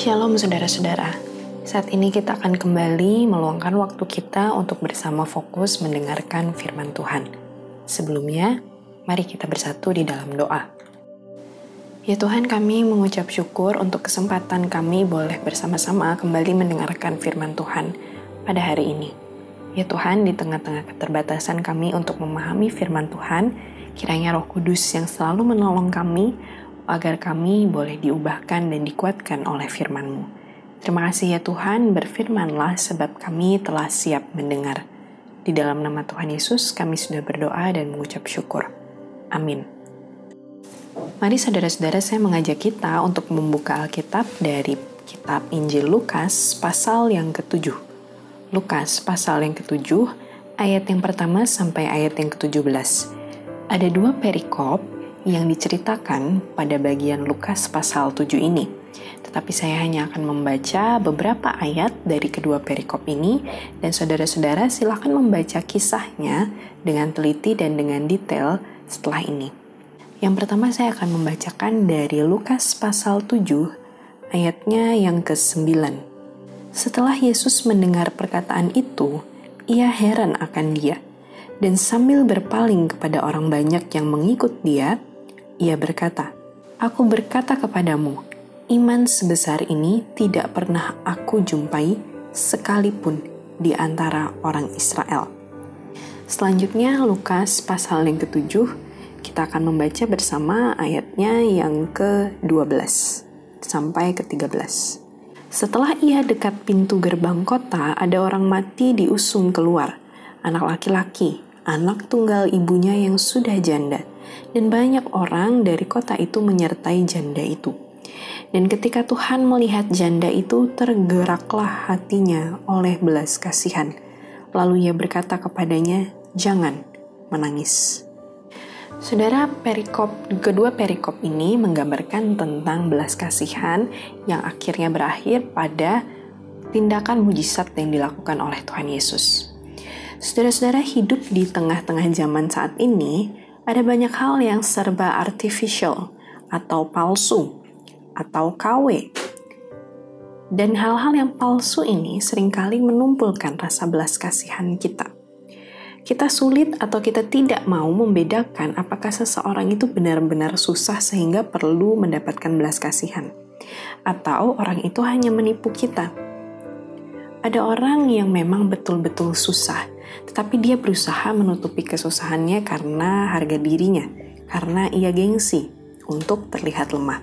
Shalom saudara-saudara. Saat ini kita akan kembali meluangkan waktu kita untuk bersama fokus mendengarkan firman Tuhan. Sebelumnya, mari kita bersatu di dalam doa. Ya Tuhan, kami mengucap syukur untuk kesempatan kami boleh bersama-sama kembali mendengarkan firman Tuhan pada hari ini. Ya Tuhan, di tengah-tengah keterbatasan kami untuk memahami firman Tuhan, kiranya Roh Kudus yang selalu menolong kami agar kami boleh diubahkan dan dikuatkan oleh firman-Mu. Terima kasih ya Tuhan, berfirmanlah sebab kami telah siap mendengar. Di dalam nama Tuhan Yesus kami sudah berdoa dan mengucap syukur. Amin. Mari saudara-saudara saya mengajak kita untuk membuka Alkitab dari kitab Injil Lukas pasal yang ketujuh. Lukas pasal yang ketujuh, ayat yang pertama sampai ayat yang ketujuh belas. Ada dua perikop yang diceritakan pada bagian Lukas pasal 7 ini. Tetapi saya hanya akan membaca beberapa ayat dari kedua perikop ini dan saudara-saudara silakan membaca kisahnya dengan teliti dan dengan detail setelah ini. Yang pertama saya akan membacakan dari Lukas pasal 7 ayatnya yang ke-9. Setelah Yesus mendengar perkataan itu, ia heran akan dia. Dan sambil berpaling kepada orang banyak yang mengikut dia, ia berkata, Aku berkata kepadamu, iman sebesar ini tidak pernah aku jumpai sekalipun di antara orang Israel. Selanjutnya Lukas pasal yang ketujuh, kita akan membaca bersama ayatnya yang ke-12 sampai ke-13. Setelah ia dekat pintu gerbang kota, ada orang mati diusung keluar, anak laki-laki, anak tunggal ibunya yang sudah janda dan banyak orang dari kota itu menyertai janda itu. Dan ketika Tuhan melihat janda itu, tergeraklah hatinya oleh belas kasihan. Lalu ia berkata kepadanya, "Jangan menangis." Saudara, perikop kedua perikop ini menggambarkan tentang belas kasihan yang akhirnya berakhir pada tindakan mujizat yang dilakukan oleh Tuhan Yesus. Saudara-saudara hidup di tengah-tengah zaman saat ini, ada banyak hal yang serba artificial atau palsu atau KW. Dan hal-hal yang palsu ini sering kali menumpulkan rasa belas kasihan kita. Kita sulit atau kita tidak mau membedakan apakah seseorang itu benar-benar susah sehingga perlu mendapatkan belas kasihan. Atau orang itu hanya menipu kita. Ada orang yang memang betul-betul susah, tetapi dia berusaha menutupi kesusahannya karena harga dirinya, karena ia gengsi untuk terlihat lemah.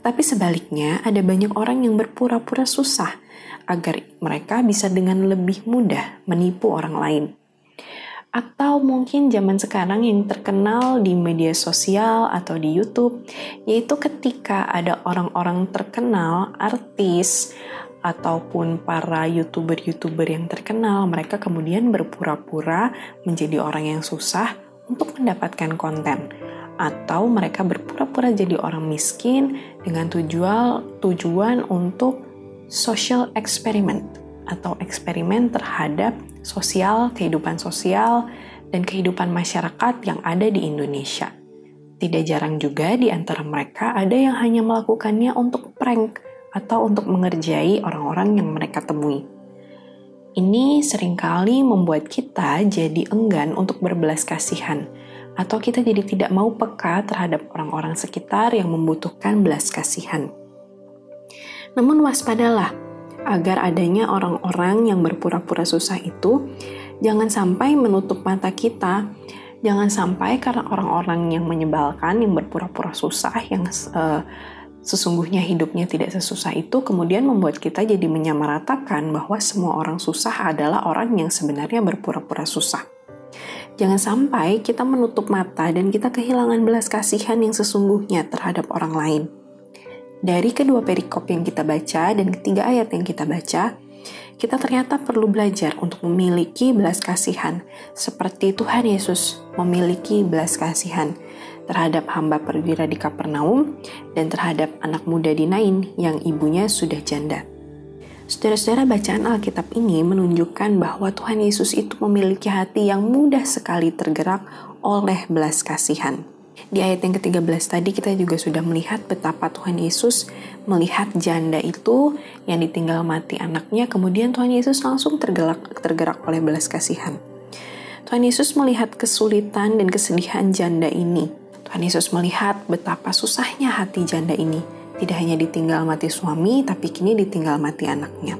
Tetapi sebaliknya, ada banyak orang yang berpura-pura susah agar mereka bisa dengan lebih mudah menipu orang lain. Atau mungkin zaman sekarang yang terkenal di media sosial atau di YouTube, yaitu ketika ada orang-orang terkenal, artis, ataupun para youtuber-youtuber yang terkenal, mereka kemudian berpura-pura menjadi orang yang susah untuk mendapatkan konten, atau mereka berpura-pura jadi orang miskin dengan tujuan tujuan untuk social experiment atau eksperimen terhadap sosial, kehidupan sosial, dan kehidupan masyarakat yang ada di Indonesia. Tidak jarang juga di antara mereka ada yang hanya melakukannya untuk prank atau untuk mengerjai orang-orang yang mereka temui. Ini sering kali membuat kita jadi enggan untuk berbelas kasihan, atau kita jadi tidak mau peka terhadap orang-orang sekitar yang membutuhkan belas kasihan. Namun waspadalah, agar adanya orang-orang yang berpura-pura susah itu jangan sampai menutup mata kita jangan sampai karena orang-orang yang menyebalkan yang berpura-pura susah yang uh, sesungguhnya hidupnya tidak sesusah itu kemudian membuat kita jadi menyamaratakan bahwa semua orang susah adalah orang yang sebenarnya berpura-pura susah. Jangan sampai kita menutup mata dan kita kehilangan belas kasihan yang sesungguhnya terhadap orang lain. Dari kedua perikop yang kita baca dan ketiga ayat yang kita baca, kita ternyata perlu belajar untuk memiliki belas kasihan seperti Tuhan Yesus memiliki belas kasihan terhadap hamba perwira di Kapernaum dan terhadap anak muda di Nain yang ibunya sudah janda. Saudara-saudara bacaan Alkitab ini menunjukkan bahwa Tuhan Yesus itu memiliki hati yang mudah sekali tergerak oleh belas kasihan. Di ayat yang ke-13 tadi kita juga sudah melihat betapa Tuhan Yesus melihat janda itu yang ditinggal mati anaknya, kemudian Tuhan Yesus langsung tergerak, tergerak oleh belas kasihan. Tuhan Yesus melihat kesulitan dan kesedihan janda ini. Tuhan Yesus melihat betapa susahnya hati janda ini. Tidak hanya ditinggal mati suami, tapi kini ditinggal mati anaknya.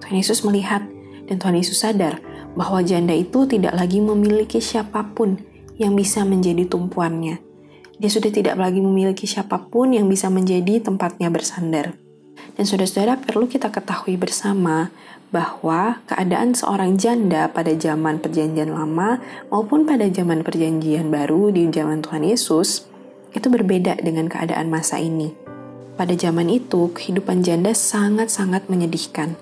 Tuhan Yesus melihat dan Tuhan Yesus sadar bahwa janda itu tidak lagi memiliki siapa pun yang bisa menjadi tumpuannya. Dia sudah tidak lagi memiliki siapa pun yang bisa menjadi tempatnya bersandar. Dan saudara-saudara perlu kita ketahui bersama bahwa keadaan seorang janda pada zaman perjanjian lama maupun pada zaman perjanjian baru di zaman Tuhan Yesus itu berbeda dengan keadaan masa ini. Pada zaman itu, kehidupan janda sangat-sangat menyedihkan.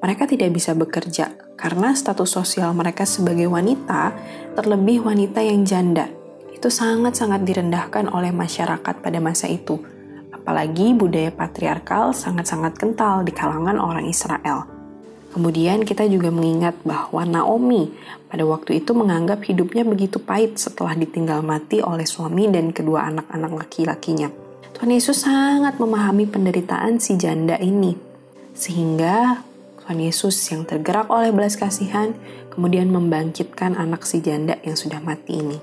Mereka tidak bisa bekerja karena status sosial mereka sebagai wanita, terlebih wanita yang janda, itu sangat-sangat direndahkan oleh masyarakat pada masa itu. Apalagi budaya patriarkal sangat-sangat kental di kalangan orang Israel. Kemudian kita juga mengingat bahwa Naomi pada waktu itu menganggap hidupnya begitu pahit setelah ditinggal mati oleh suami dan kedua anak-anak laki-lakinya. Tuhan Yesus sangat memahami penderitaan si janda ini. Sehingga Tuhan Yesus yang tergerak oleh belas kasihan kemudian membangkitkan anak si janda yang sudah mati ini.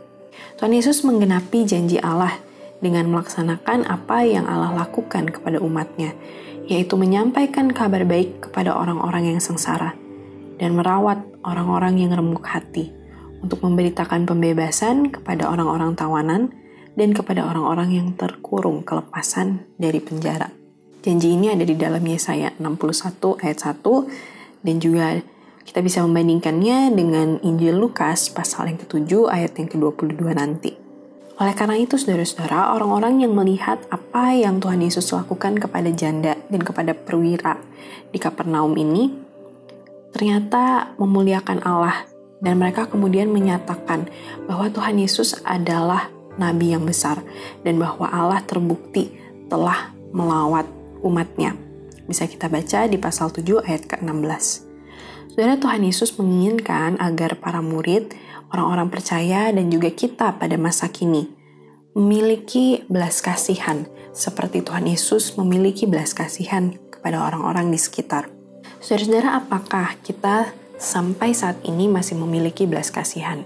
Tuhan Yesus menggenapi janji Allah dengan melaksanakan apa yang Allah lakukan kepada umatnya, yaitu menyampaikan kabar baik kepada orang-orang yang sengsara dan merawat orang-orang yang remuk hati untuk memberitakan pembebasan kepada orang-orang tawanan dan kepada orang-orang yang terkurung kelepasan dari penjara. Janji ini ada di dalam Yesaya 61 ayat 1 dan juga kita bisa membandingkannya dengan Injil Lukas pasal yang ke-7 ayat yang ke-22 nanti. Oleh karena itu, saudara-saudara, orang-orang yang melihat apa yang Tuhan Yesus lakukan kepada janda dan kepada perwira di Kapernaum ini, ternyata memuliakan Allah dan mereka kemudian menyatakan bahwa Tuhan Yesus adalah nabi yang besar dan bahwa Allah terbukti telah melawat umatnya. Bisa kita baca di pasal 7 ayat ke-16. Saudara Tuhan Yesus menginginkan agar para murid, orang-orang percaya, dan juga kita pada masa kini memiliki belas kasihan seperti Tuhan Yesus memiliki belas kasihan kepada orang-orang di sekitar. Saudara-saudara, apakah kita sampai saat ini masih memiliki belas kasihan?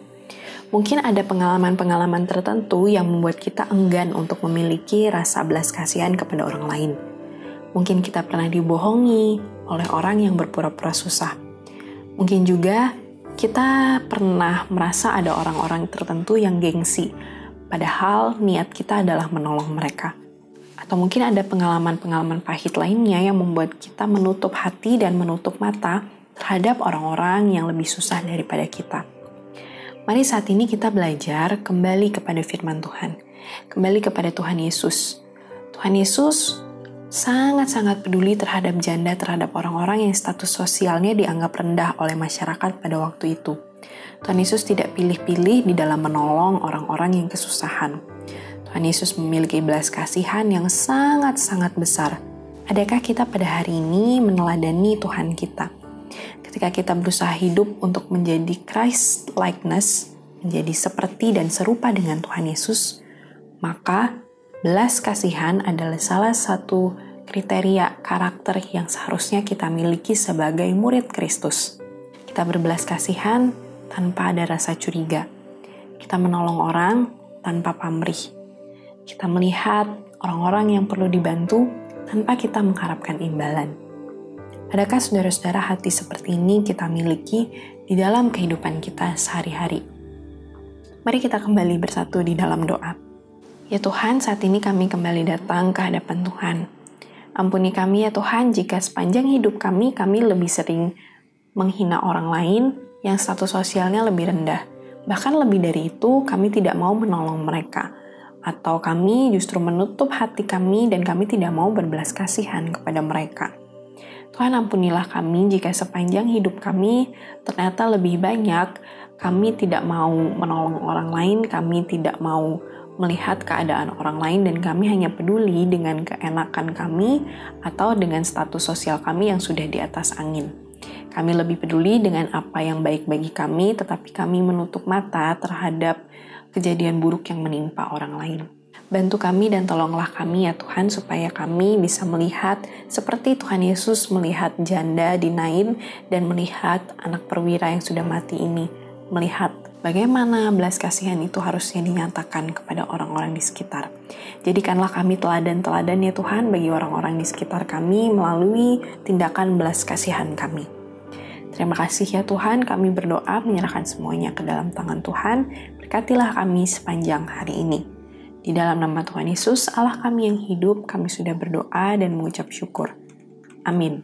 Mungkin ada pengalaman-pengalaman tertentu yang membuat kita enggan untuk memiliki rasa belas kasihan kepada orang lain. Mungkin kita pernah dibohongi oleh orang yang berpura-pura susah. Mungkin juga kita pernah merasa ada orang-orang tertentu yang gengsi, padahal niat kita adalah menolong mereka. Atau mungkin ada pengalaman-pengalaman pahit lainnya yang membuat kita menutup hati dan menutup mata terhadap orang-orang yang lebih susah daripada kita. Mari saat ini kita belajar kembali kepada firman Tuhan, kembali kepada Tuhan Yesus. Tuhan Yesus sangat-sangat peduli terhadap janda terhadap orang-orang yang status sosialnya dianggap rendah oleh masyarakat pada waktu itu. Tuhan Yesus tidak pilih-pilih di dalam menolong orang-orang yang kesusahan. Tuhan Yesus memiliki belas kasihan yang sangat-sangat besar. Adakah kita pada hari ini meneladani Tuhan kita? Ketika kita berusaha hidup untuk menjadi Christ likeness, menjadi seperti dan serupa dengan Tuhan Yesus, maka Belas kasihan adalah salah satu kriteria karakter yang seharusnya kita miliki sebagai murid Kristus. Kita berbelas kasihan tanpa ada rasa curiga. Kita menolong orang tanpa pamrih. Kita melihat orang-orang yang perlu dibantu tanpa kita mengharapkan imbalan. Adakah saudara-saudara hati seperti ini kita miliki di dalam kehidupan kita sehari-hari? Mari kita kembali bersatu di dalam doa. Ya Tuhan, saat ini kami kembali datang ke hadapan Tuhan. Ampuni kami ya Tuhan jika sepanjang hidup kami, kami lebih sering menghina orang lain yang status sosialnya lebih rendah. Bahkan lebih dari itu, kami tidak mau menolong mereka. Atau kami justru menutup hati kami dan kami tidak mau berbelas kasihan kepada mereka. Tuhan ampunilah kami jika sepanjang hidup kami ternyata lebih banyak kami tidak mau menolong orang lain, kami tidak mau melihat keadaan orang lain dan kami hanya peduli dengan keenakan kami atau dengan status sosial kami yang sudah di atas angin. Kami lebih peduli dengan apa yang baik bagi kami, tetapi kami menutup mata terhadap kejadian buruk yang menimpa orang lain. Bantu kami dan tolonglah kami ya Tuhan supaya kami bisa melihat seperti Tuhan Yesus melihat janda di Naim dan melihat anak perwira yang sudah mati ini. Melihat bagaimana belas kasihan itu harusnya dinyatakan kepada orang-orang di sekitar. Jadikanlah kami teladan-teladan ya Tuhan bagi orang-orang di sekitar kami melalui tindakan belas kasihan kami. Terima kasih ya Tuhan, kami berdoa menyerahkan semuanya ke dalam tangan Tuhan. Berkatilah kami sepanjang hari ini. Di dalam nama Tuhan Yesus, Allah kami yang hidup, kami sudah berdoa dan mengucap syukur. Amin.